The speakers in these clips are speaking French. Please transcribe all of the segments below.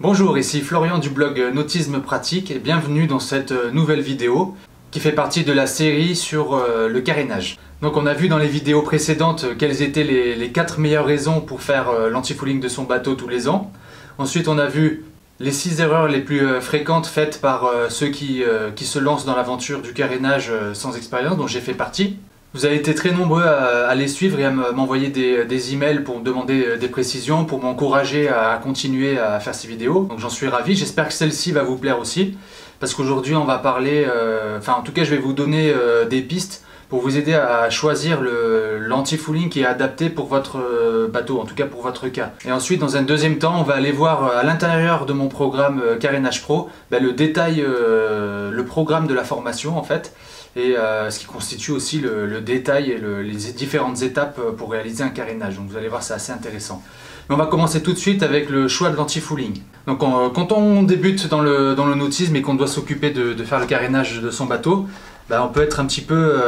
Bonjour, ici Florian du blog Nautisme Pratique et bienvenue dans cette euh, nouvelle vidéo qui fait partie de la série sur euh, le carénage. Donc on a vu dans les vidéos précédentes euh, quelles étaient les, 4 meilleures raisons pour faire l'antifouling de son bateau tous les ans. Ensuite on a vu les 6 erreurs les plus fréquentes faites par ceux qui se lancent dans l'aventure du carénage sans expérience, dont j'ai fait partie. Vous avez été très nombreux à, les suivre et à m'envoyer des, emails pour me demander euh, des précisions, pour m'encourager à continuer à faire ces vidéos. Donc j'en suis ravi, j'espère que celle-ci va vous plaire aussi. Parce qu'aujourd'hui on va parler, euh, enfin en tout cas je vais vous donner euh, des pistes pour vous aider à choisir l'anti-fouling qui est adapté pour votre bateau, en tout cas pour votre cas. Et ensuite, dans un deuxième temps, on va aller voir à l'intérieur de mon programme Carénage Pro ben, le détail, le programme de la formation en fait et euh, ce qui constitue aussi le, détail et les différentes étapes euh, pour réaliser un carénage. Donc vous allez voir, c'est assez intéressant. Mais on va commencer tout de suite avec le choix de l'anti-fouling. Donc euh, quand on débute dans le, dans nautisme et qu'on doit s'occuper de, faire le carénage de son bateau, bah, on peut être un petit peu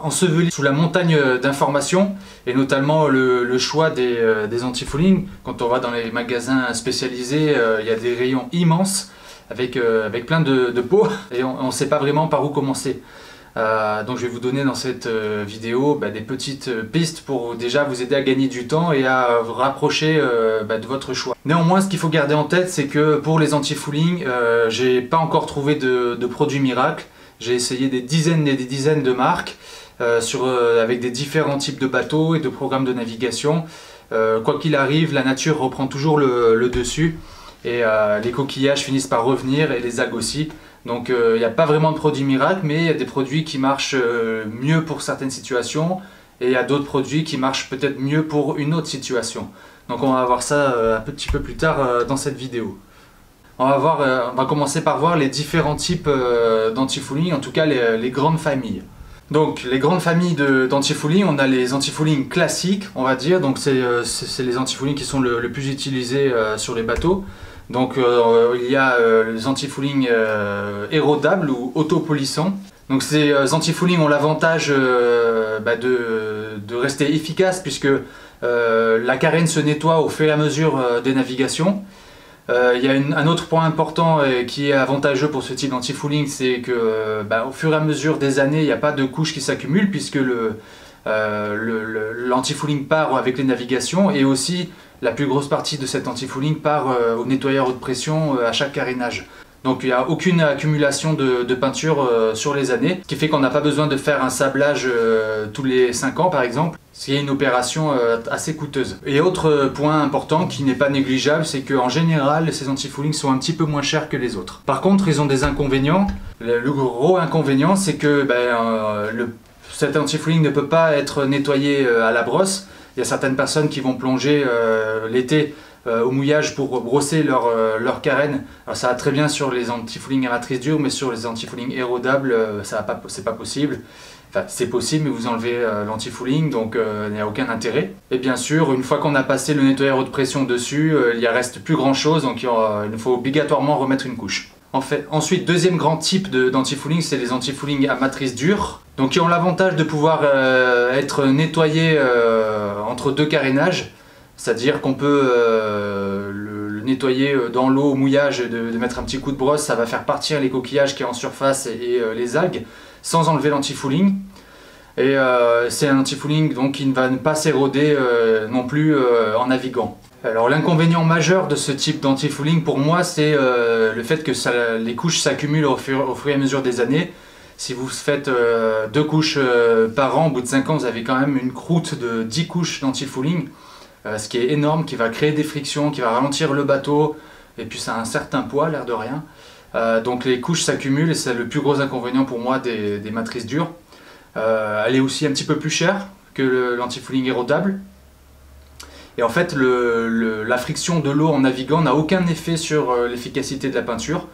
enseveli sous la montagne d'informations et notamment le, choix des, des anti-fouling. Quand on va dans les magasins spécialisés, il y a des rayons immenses avec, euh, avec plein de, pots et on ne sait pas vraiment par où commencer. Euh, donc je vais vous donner dans cette euh, vidéo bah, des petites pistes pour déjà vous aider à gagner du temps et à vous rapprocher bah, de votre choix. Néanmoins ce qu'il faut garder en tête c'est que pour les anti-fouling j'ai pas encore trouvé de, de produit miracle. J'ai essayé des dizaines et des dizaines de marques avec des différents types de bateaux et de programmes de navigation. quoi qu'il arrive la nature reprend toujours le dessus et euh, les coquillages finissent par revenir et les algues aussi. Donc il euh, n'y a pas vraiment de produit miracle, mais il y a des produits qui marchent euh, mieux pour certaines situations et il y a d'autres produits qui marchent peut-être mieux pour une autre situation. Donc on va voir ça un petit peu plus tard dans cette vidéo. On va, voir, on va commencer par voir les différents types d'antifouling, en tout cas les, grandes familles. Donc les grandes familles d'antifouling, on a les antifouling classiques, on va dire, donc c'est les antifouling qui sont le plus utilisés sur les bateaux. Donc euh, il y a euh, les anti-fouling euh, érodables ou autopolissants. Donc ces anti-fouling ont l'avantage bah, de, rester efficaces puisque la carène se nettoie au fur et à mesure des navigations. Il y a un autre point important qui est avantageux pour ce type d'anti-fouling, c'est que bah, au fur et à mesure des années, il n'y a pas de couches qui s'accumulent puisque l'anti-fouling part avec les navigations et aussi la plus grosse partie de cet anti-fouling part euh, au nettoyeur haute pression euh, à chaque carénage. Donc il n'y a aucune accumulation de, peinture euh, sur les années, ce qui fait qu'on n'a pas besoin de faire un sablage tous les 5 ans par exemple, ce qui est une opération assez coûteuse. Et autre point important qui n'est pas négligeable, c'est qu'en général ces anti-fouling sont un petit peu moins chers que les autres. Par contre ils ont des inconvénients. Le, gros inconvénient c'est que ben, cet anti-fouling ne peut pas être nettoyé à la brosse, il y a certaines personnes qui vont plonger euh, l'été euh, au mouillage pour brosser leur, euh, leur carène. Alors ça va très bien sur les anti-fouling à mais sur les anti-fouling érodables, pas, c'est pas possible. Enfin, c'est possible, mais vous enlevez l'anti-fouling, donc il n'y a aucun intérêt. Et bien sûr, une fois qu'on a passé le nettoyeur haute pression dessus, il ne reste plus grand chose, donc il, il faut obligatoirement remettre une couche. Ensuite, deuxième grand type d'anti-fouling, c'est les anti-fouling à matrice dure. Donc qui ont l'avantage de pouvoir euh, être nettoyés euh, entre deux carénages. C'est-à-dire qu'on peut euh, le, nettoyer dans l'eau au mouillage et de, mettre un petit coup de brosse, ça va faire partir les coquillages qui sont en surface et, les algues sans enlever l'anti-fouling. Et c'est un anti-fouling donc qui ne va pas s'éroder non plus en naviguant. Alors l'inconvénient majeur de ce type d'anti-fouling pour moi c'est euh, le fait que les couches s'accumulent au, fur, et à mesure des années. Si vous faites euh, deux couches euh, par an, au bout de 5 ans vous avez quand même une croûte de 10 couches d'anti-fouling, ce qui est énorme, qui va créer des frictions, qui va ralentir le bateau, et puis ça a un certain poids, l'air de rien. donc les couches s'accumulent et c'est le plus gros inconvénient pour moi des matrices dures. Elle est aussi un petit peu plus chère que l'anti-fouling érodable, et en fait, la friction de l'eau en naviguant n'a aucun effet sur euh, l'efficacité de la peinture.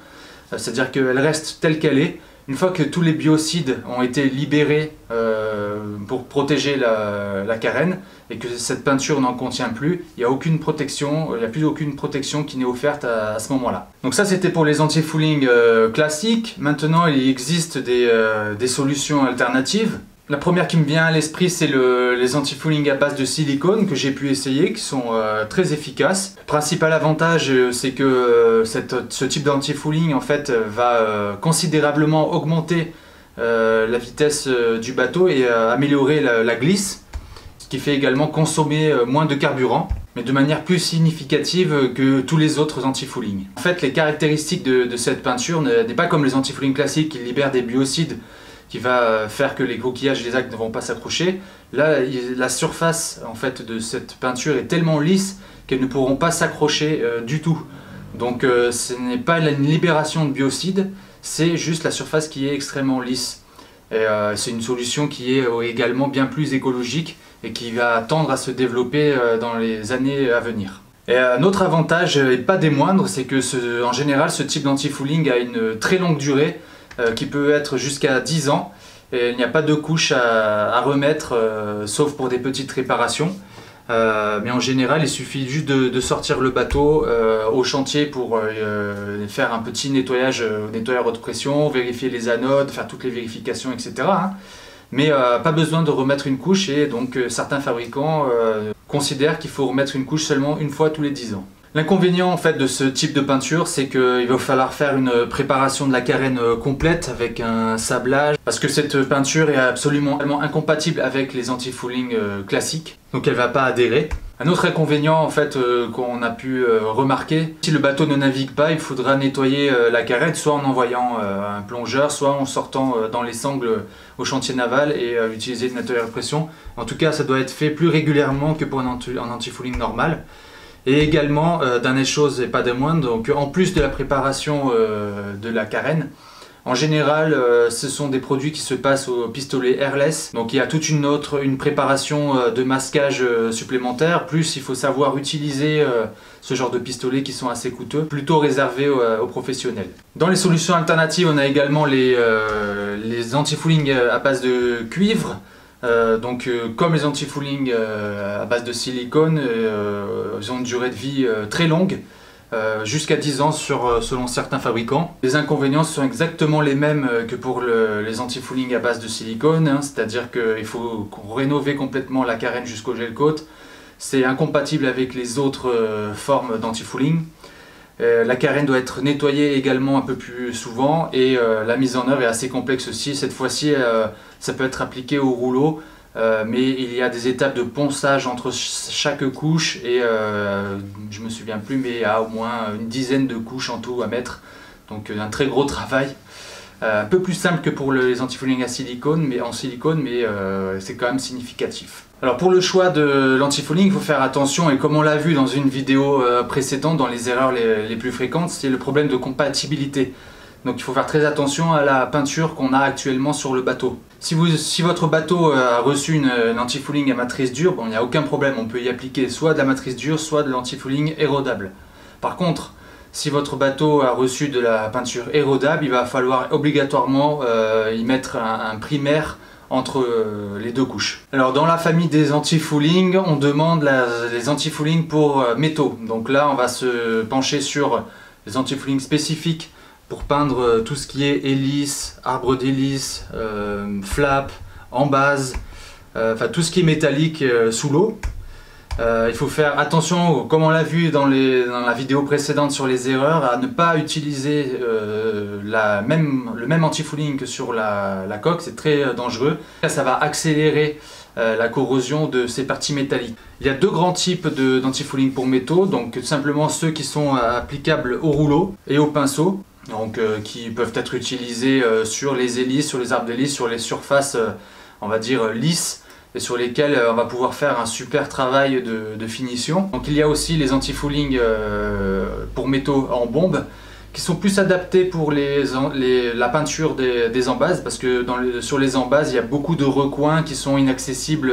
Euh, c'est-à-dire qu'elle reste telle qu'elle est. Une fois que tous les biocides ont été libérés euh, pour protéger la, carène et que cette peinture n'en contient plus, il n'y a aucune protection, plus aucune protection qui n'est offerte à, ce moment-là. Donc ça c'était pour les anti-fouling classiques. Maintenant il existe des, des solutions alternatives La première qui me vient à l'esprit, c'est le, les anti-fouling à base de silicone que j'ai pu essayer, qui sont euh, très efficaces. Principal avantage, euh, c'est que euh, ce type d'anti-fouling en fait va considérablement augmenter la vitesse du bateau et améliorer la, la, glisse, ce qui fait également consommer moins de carburant, mais de manière plus significative que tous les autres anti-fouling. En fait, les caractéristiques de, de cette peinture n'est pas comme les anti-fouling classiques qui libèrent des biocides qui va faire que les coquillages les algues ne vont pas s'accrocher. Là, la surface en fait de cette peinture est tellement lisse qu'elles ne pourront pas s'accrocher euh, du tout. Donc euh, ce n'est pas une libération de biocides, c'est juste la surface qui est extrêmement lisse. Euh, c'est une solution qui est également bien plus écologique et qui va tendre à se développer dans les années à venir. Et un autre avantage, et pas des moindres, c'est que en général ce type d'anti-fouling a une très longue durée. Euh, qui peut être jusqu'à 10 ans. Il n'y a pas de couche à, remettre, euh, sauf pour des petites réparations. Euh, mais en général, il suffit juste de, sortir le bateau au chantier pour faire un petit nettoyage, nettoyage haute pression, vérifier les anodes, faire toutes les vérifications, etc. Hein. Mais pas besoin de remettre une couche et donc certains fabricants considèrent qu'il faut remettre une couche seulement une fois tous les 10 ans. L'inconvénient en fait de ce type de peinture, c'est qu'il va falloir faire une préparation de la carène euh, complète avec un sablage, parce que cette peinture est absolument incompatible avec les anti-fouling euh, classiques, donc elle va pas adhérer. Un autre inconvénient en fait euh, qu'on a pu remarquer, si le bateau ne navigue pas, il faudra nettoyer la carène soit en envoyant un plongeur, soit en sortant dans les sangles au chantier naval et utiliser le nettoyeur de pression. En tout cas, ça doit être fait plus régulièrement que pour un anti-fouling normal. Et également, euh, dernière chose et pas de moindre, donc en plus de la préparation euh, de la carène, en général, euh, ce sont des produits qui se passent au pistolet airless. Donc il y a toute une autre, une préparation de masquage supplémentaire. Plus il faut savoir utiliser ce genre de pistolets qui sont assez coûteux, plutôt réservés aux professionnels. Dans les solutions alternatives, on a également les, les anti-fouling à base de cuivre. Euh, donc euh, comme les anti-fouling euh, à base de silicone, ils ont une durée de vie très longue, jusqu'à 10 ans sur, selon certains fabricants. Les inconvénients sont exactement les mêmes que pour les anti-fouling à base de silicone, hein, c'est-à-dire qu'il faut rénover complètement la carène jusqu'au gel coat. C'est incompatible avec les autres formes d'anti-fouling. La carène doit être nettoyée également un peu plus souvent et la mise en œuvre est assez complexe aussi. Cette fois-ci, ça peut être appliqué au rouleau, euh, mais il y a des étapes de ponçage entre chaque couche et euh, je me souviens plus, mais il y a au moins une dizaine de couches en tout à mettre. Donc euh, un très gros travail. Un peu plus simple que pour les antifouling à silicone, mais en silicone, mais c'est quand même significatif. Alors pour le choix de l'antifouling, il faut faire attention, et comme on l'a vu dans une vidéo précédente, dans les erreurs les plus fréquentes, c'est le problème de compatibilité. Donc il faut faire très attention à la peinture qu'on a actuellement sur le bateau. Si, votre bateau euh, a reçu une, anti-fouling à matrice dure, bon, il n'y a aucun problème, on peut y appliquer soit de la matrice dure, soit de l'anti-fouling érodable. Par contre, si votre bateau a reçu de la peinture érodable, il va falloir obligatoirement euh, y mettre un, primaire entre euh, les deux couches. Alors dans la famille des anti-fouling, on demande les anti-fouling pour métaux. Donc là, on va se pencher sur les anti-fouling spécifiques pour peindre euh, tout ce qui est hélice, arbre d'hélice, euh, flap, en base, euh, enfin tout ce qui est métallique sous l'eau. Il faut faire attention, comme on l'a vu dans, la vidéo précédente sur les erreurs, à ne pas utiliser même, le même anti-fouling que sur la, coque, c'est très dangereux. Ça va accélérer la corrosion de ces parties métalliques. Il y a deux grands types d'anti-fouling pour métaux, donc tout simplement ceux qui sont applicables au rouleau et au pinceau donc euh, qui peuvent être utilisés euh, sur les hélices, sur les arbres d'hélice, sur les surfaces, euh, on va dire, lisses, et sur lesquelles on va pouvoir faire un super travail de, finition. Donc il y a aussi les anti-fouling pour métaux en bombe, qui sont plus adaptés pour la peinture des, embases, parce que sur les embases, il y a beaucoup de recoins qui sont inaccessibles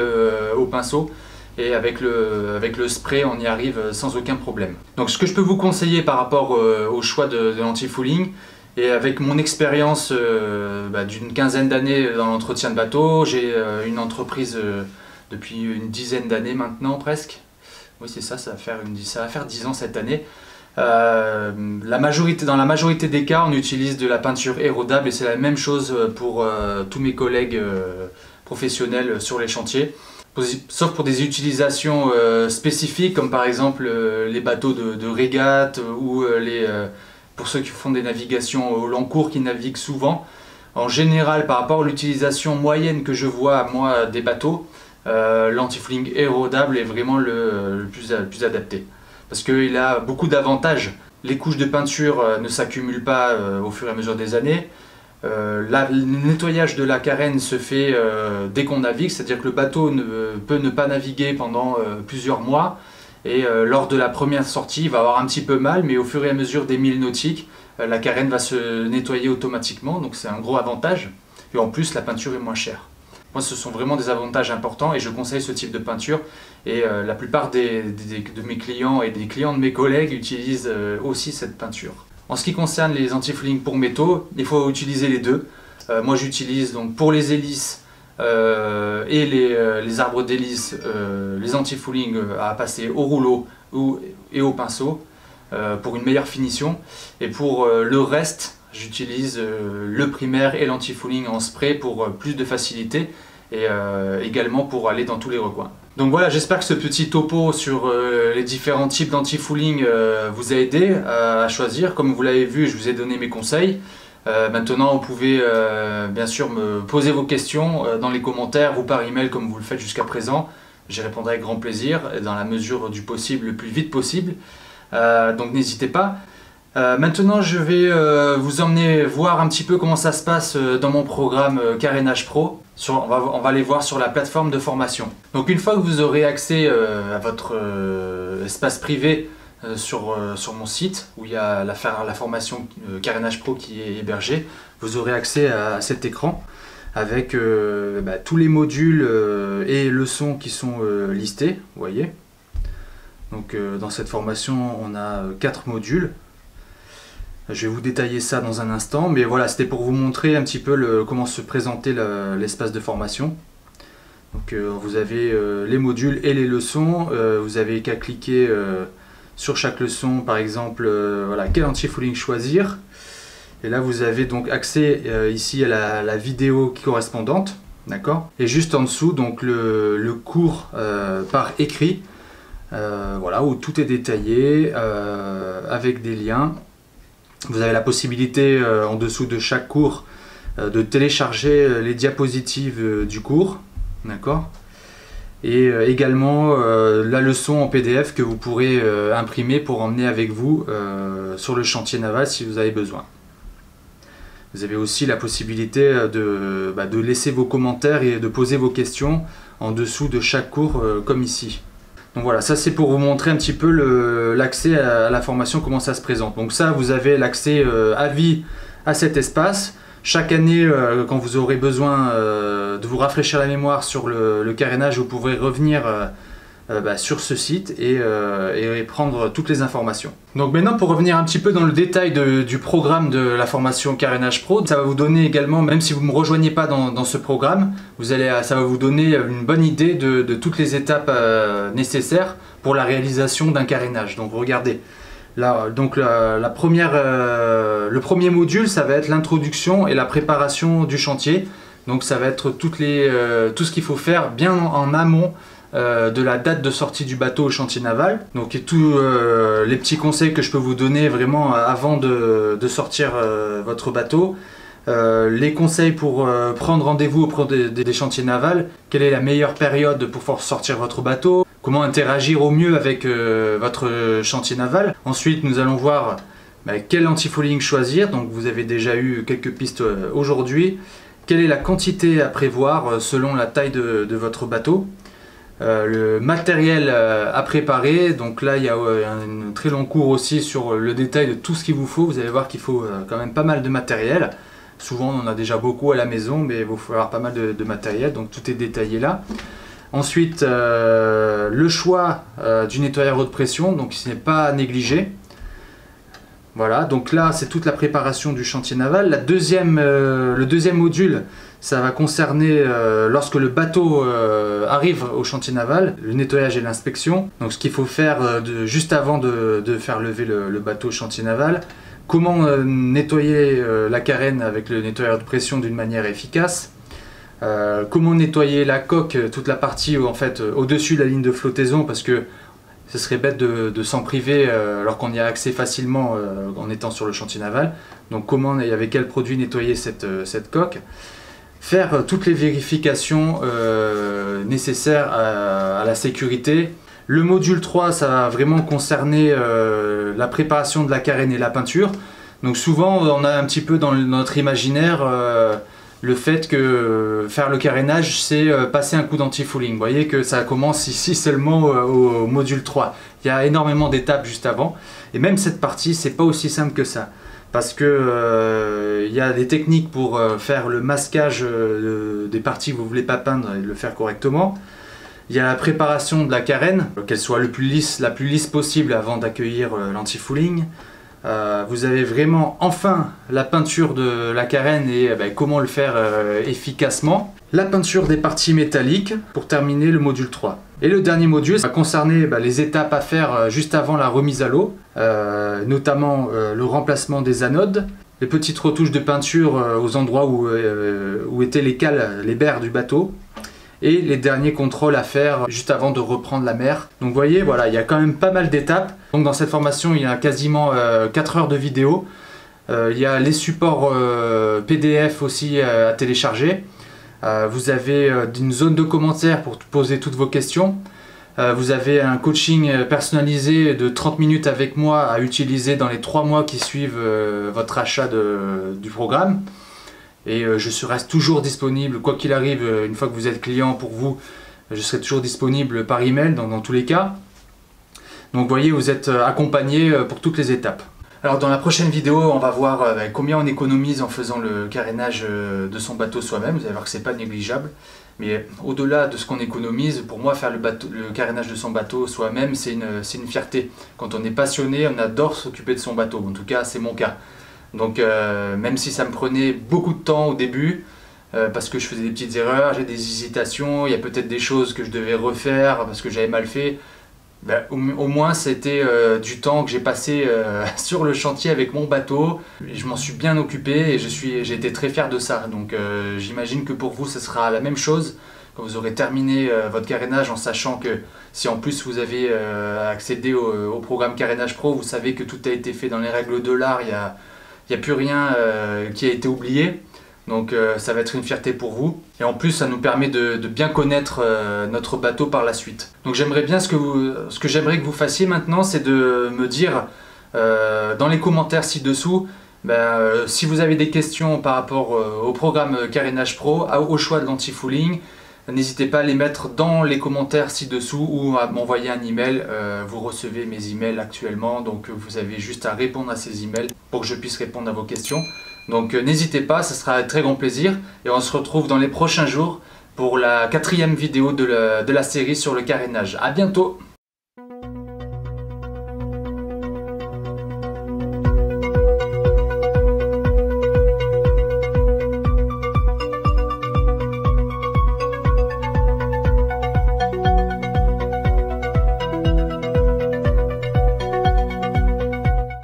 au pinceau et avec le, spray on y arrive sans aucun problème. Donc ce que je peux vous conseiller par rapport euh, au choix de, l'anti-fouling, et avec mon expérience euh, bah, d'une quinzaine d'années dans l'entretien de bateau, j'ai euh, une entreprise depuis une dizaine d'années maintenant presque. Oui c'est ça, ça va, faire ça va faire 10 ans cette année. la majorité, dans la majorité des cas, on utilise de la peinture érodable et c'est la même chose pour tous mes collègues professionnels sur les chantiers. Sauf pour des utilisations spécifiques comme par exemple les bateaux de, régate ou les, pour ceux qui font des navigations au long cours qui naviguent souvent. En général, par rapport à l'utilisation moyenne que je vois moi des bateaux, euh, l'antifouling érodable est vraiment le, plus, adapté. Parce qu'il a beaucoup d'avantages. Les couches de peinture euh, ne s'accumulent pas euh, au fur et à mesure des années. le nettoyage de la carène se fait dès qu'on navigue, c'est-à-dire que le bateau peut ne pas naviguer pendant plusieurs mois. Et lors de la première sortie, il va avoir un petit peu mal, mais au fur et à mesure des milles nautiques, la carène va se nettoyer automatiquement, donc c'est un gros avantage. Et en plus, la peinture est moins chère. Moi, ce sont vraiment des avantages importants et je conseille ce type de peinture. Et euh, la plupart de mes clients et des clients de mes collègues utilisent euh, aussi cette peinture. En ce qui concerne les anti-fouling pour métaux, il faut utiliser les deux. Euh, moi, j'utilise donc pour les hélices et les, arbres d'hélice les anti-fouling à passer au rouleau ou, et au pinceau pour une meilleure finition. Et pour le reste, j'utilise le primaire et l'anti-fouling en spray pour plus de facilité et euh, également pour aller dans tous les recoins. Donc voilà, j'espère que ce petit topo sur euh, les différents types d'anti-fouling euh, vous a aidé à choisir. Comme vous l'avez vu, je vous ai donné mes conseils. Maintenant, vous pouvez bien sûr me poser vos questions dans les commentaires ou par email comme vous le faites jusqu'à présent. J'y répondrai avec grand plaisir, dans la mesure du possible, le plus vite possible. donc n'hésitez pas. Euh, maintenant, je vais euh, vous emmener voir un petit peu comment ça se passe euh, dans mon programme Carénage Pro. on, va, aller voir sur la plateforme de formation. Donc une fois que vous aurez accès à votre espace privé sur, mon site, où il y a la, formation Carénage Pro qui est hébergée, vous aurez accès à, cet écran avec bah, tous les modules et leçons qui sont listés, vous voyez. Donc dans cette formation, on a quatre modules. Je vais vous détailler ça dans un instant, mais voilà, c'était pour vous montrer un petit peu comment se présentait l'espace de formation. Donc euh, vous avez euh, les modules et les leçons, euh, vous avez qu'à cliquer sur chaque leçon, par exemple, voilà, quel anti-fouling choisir. Et là vous avez donc accès ici à la, vidéo correspondante, d'accord? Et juste en dessous, donc le, cours par écrit, voilà, où tout est détaillé, avec des liens. Vous avez la possibilité euh, en dessous de chaque cours euh, de télécharger euh, les diapositives du cours, d'accord? Et également la leçon en PDF que vous pourrez imprimer pour emmener avec vous sur le chantier naval si vous avez besoin. Vous avez aussi la possibilité de, bah, de laisser vos commentaires et de poser vos questions en dessous de chaque cours comme ici. Donc voilà, ça c'est pour vous montrer un petit peu l'accès à la formation, comment ça se présente. Donc ça, vous avez l'accès euh, à vie à cet espace. Chaque année, euh, quand vous aurez besoin euh, de vous rafraîchir la mémoire sur le, carénage, vous pourrez revenir euh, bah, sur ce site et, prendre toutes les informations. Donc maintenant pour revenir un petit peu dans le détail du programme de la formation Carénage Pro, ça va vous donner également, même si vous ne me rejoignez pas dans, ce programme, vous allez, ça va vous donner une bonne idée de, toutes les étapes nécessaires pour la réalisation d'un carénage. Donc regardez, Là, donc la, première, le premier module, ça va être l'introduction et la préparation du chantier. Donc ça va être les, tout ce qu'il faut faire bien en amont euh, de la date de sortie du bateau au chantier naval. Donc tous euh, les petits conseils que je peux vous donner vraiment euh, avant de, sortir votre bateau. les conseils pour prendre rendez-vous auprès des, chantiers navals, quelle est la meilleure période pour sortir votre bateau, comment interagir au mieux avec votre chantier naval. Ensuite, nous allons voir bah, quel anti-fouling choisir, donc vous avez déjà eu quelques pistes aujourd'hui. Quelle est la quantité à prévoir selon la taille de votre bateau? Euh, le matériel euh, à préparer, donc là il y a un, très long cours aussi sur le détail de tout ce qu'il vous faut. Vous allez voir qu'il faut euh, quand même pas mal de matériel. Souvent on en a déjà beaucoup à la maison, mais il va falloir pas mal de, matériel, donc tout est détaillé là. Ensuite, le choix du nettoyeur haute pression, donc ce n'est pas à négliger. Voilà, donc là c'est toute la préparation du chantier naval. Deuxième, le deuxième module, ça va concerner euh, lorsque le bateau euh, arrive au chantier naval, le nettoyage et l'inspection. Donc ce qu'il faut faire euh, juste avant de, faire lever le, bateau au chantier naval. Comment nettoyer la carène avec le nettoyeur de pression d'une manière efficace. Comment nettoyer la coque, toute la partie fait au-dessus de la ligne de flottaison parce que ce serait bête de, s'en priver alors qu'on y a accès facilement en étant sur le chantier naval. Donc comment et avec quel produit nettoyer cette, coque? Faire toutes les vérifications nécessaires à, la sécurité, le module 3, ça va vraiment concerner euh, la préparation de la carène et la peinture. Donc souvent, on a un petit peu dans notre imaginaire euh, le fait que faire le carénage, c'est euh, passer un coup d'anti-fouling. Vous voyez que ça commence ici seulement au, module 3. Il y a énormément d'étapes juste avant. Et même cette partie, c'est pas aussi simple que ça. Parce que il y a des techniques pour faire le masquage des parties que vous voulez pas peindre et le faire correctement. Il y a la préparation de la carène, qu'elle soit le plus lisse, la plus lisse possible avant d'accueillir euh, l'anti-fouling. Euh, vous avez vraiment enfin la peinture de la carène et eh ben, comment le faire euh, efficacement. La peinture des parties métalliques pour terminer le module 3. Et le dernier module va concerner bah, les étapes à faire juste avant la remise à l'eau, notamment le remplacement des anodes, les petites retouches de peinture aux endroits où, où étaient les cales, les berres du bateau, et les derniers contrôles à faire juste avant de reprendre la mer. Donc vous voyez, voilà, il y a quand même pas mal d'étapes. Donc dans cette formation, il y a quasiment 4 euh, heures de vidéo. Euh, il y a les supports euh, PDF aussi à télécharger. vous avez une zone de commentaires pour poser toutes vos questions. vous avez un coaching personnalisé de 30 minutes avec moi à utiliser dans les 3 mois qui suivent votre achat du programme. Et euh, je serai toujours disponible, quoi qu'il arrive, euh, une fois que vous êtes client pour vous, je serai toujours disponible par email dans, dans tous les cas. Donc vous voyez, vous êtes euh, accompagné pour toutes les étapes. Alors dans la prochaine vidéo, on va voir ben, combien on économise en faisant le carénage de son bateau soi-même. Vous allez voir que c'est pas négligeable. Mais au-delà de ce qu'on économise, pour moi, faire le, bateau, le carénage de son bateau soi-même, c'est une, une, fierté. Quand on est passionné, on adore s'occuper de son bateau. En tout cas, c'est mon cas. Donc euh, même si ça me prenait beaucoup de temps au début, euh, parce que je faisais des petites erreurs, j'ai des hésitations, il y a peut-être des choses que je devais refaire parce que j'avais mal fait, ben, au, moins c'était euh, du temps que j'ai passé sur le chantier avec mon bateau. Je m'en suis bien occupé et j'ai été très fier de ça. Donc j'imagine que pour vous ce sera la même chose quand vous aurez terminé votre carénage en sachant que si en plus vous avez accédé au, au, programme Carénage Pro, vous savez que tout a été fait dans les règles de l'art, il y a il n'y a plus rien euh, qui a été oublié. Donc euh, ça va être une fierté pour vous. Et en plus, ça nous permet de, bien connaître euh, notre bateau par la suite. Donc j'aimerais bien, ce que, que j'aimerais que vous fassiez maintenant, c'est de me dire dans les commentaires ci-dessous, ben, si vous avez des questions par rapport au programme Carénage Pro, au choix de l'anti-fouling, N'hésitez pas à les mettre dans les commentaires ci-dessous ou à m'envoyer un email. Euh, vous recevez mes emails actuellement, donc vous avez juste à répondre à ces emails pour que je puisse répondre à vos questions. Donc euh, n'hésitez pas, ce sera un très grand plaisir. Et on se retrouve dans les prochains jours pour la quatrième vidéo de la, de la série sur le carénage. A bientôt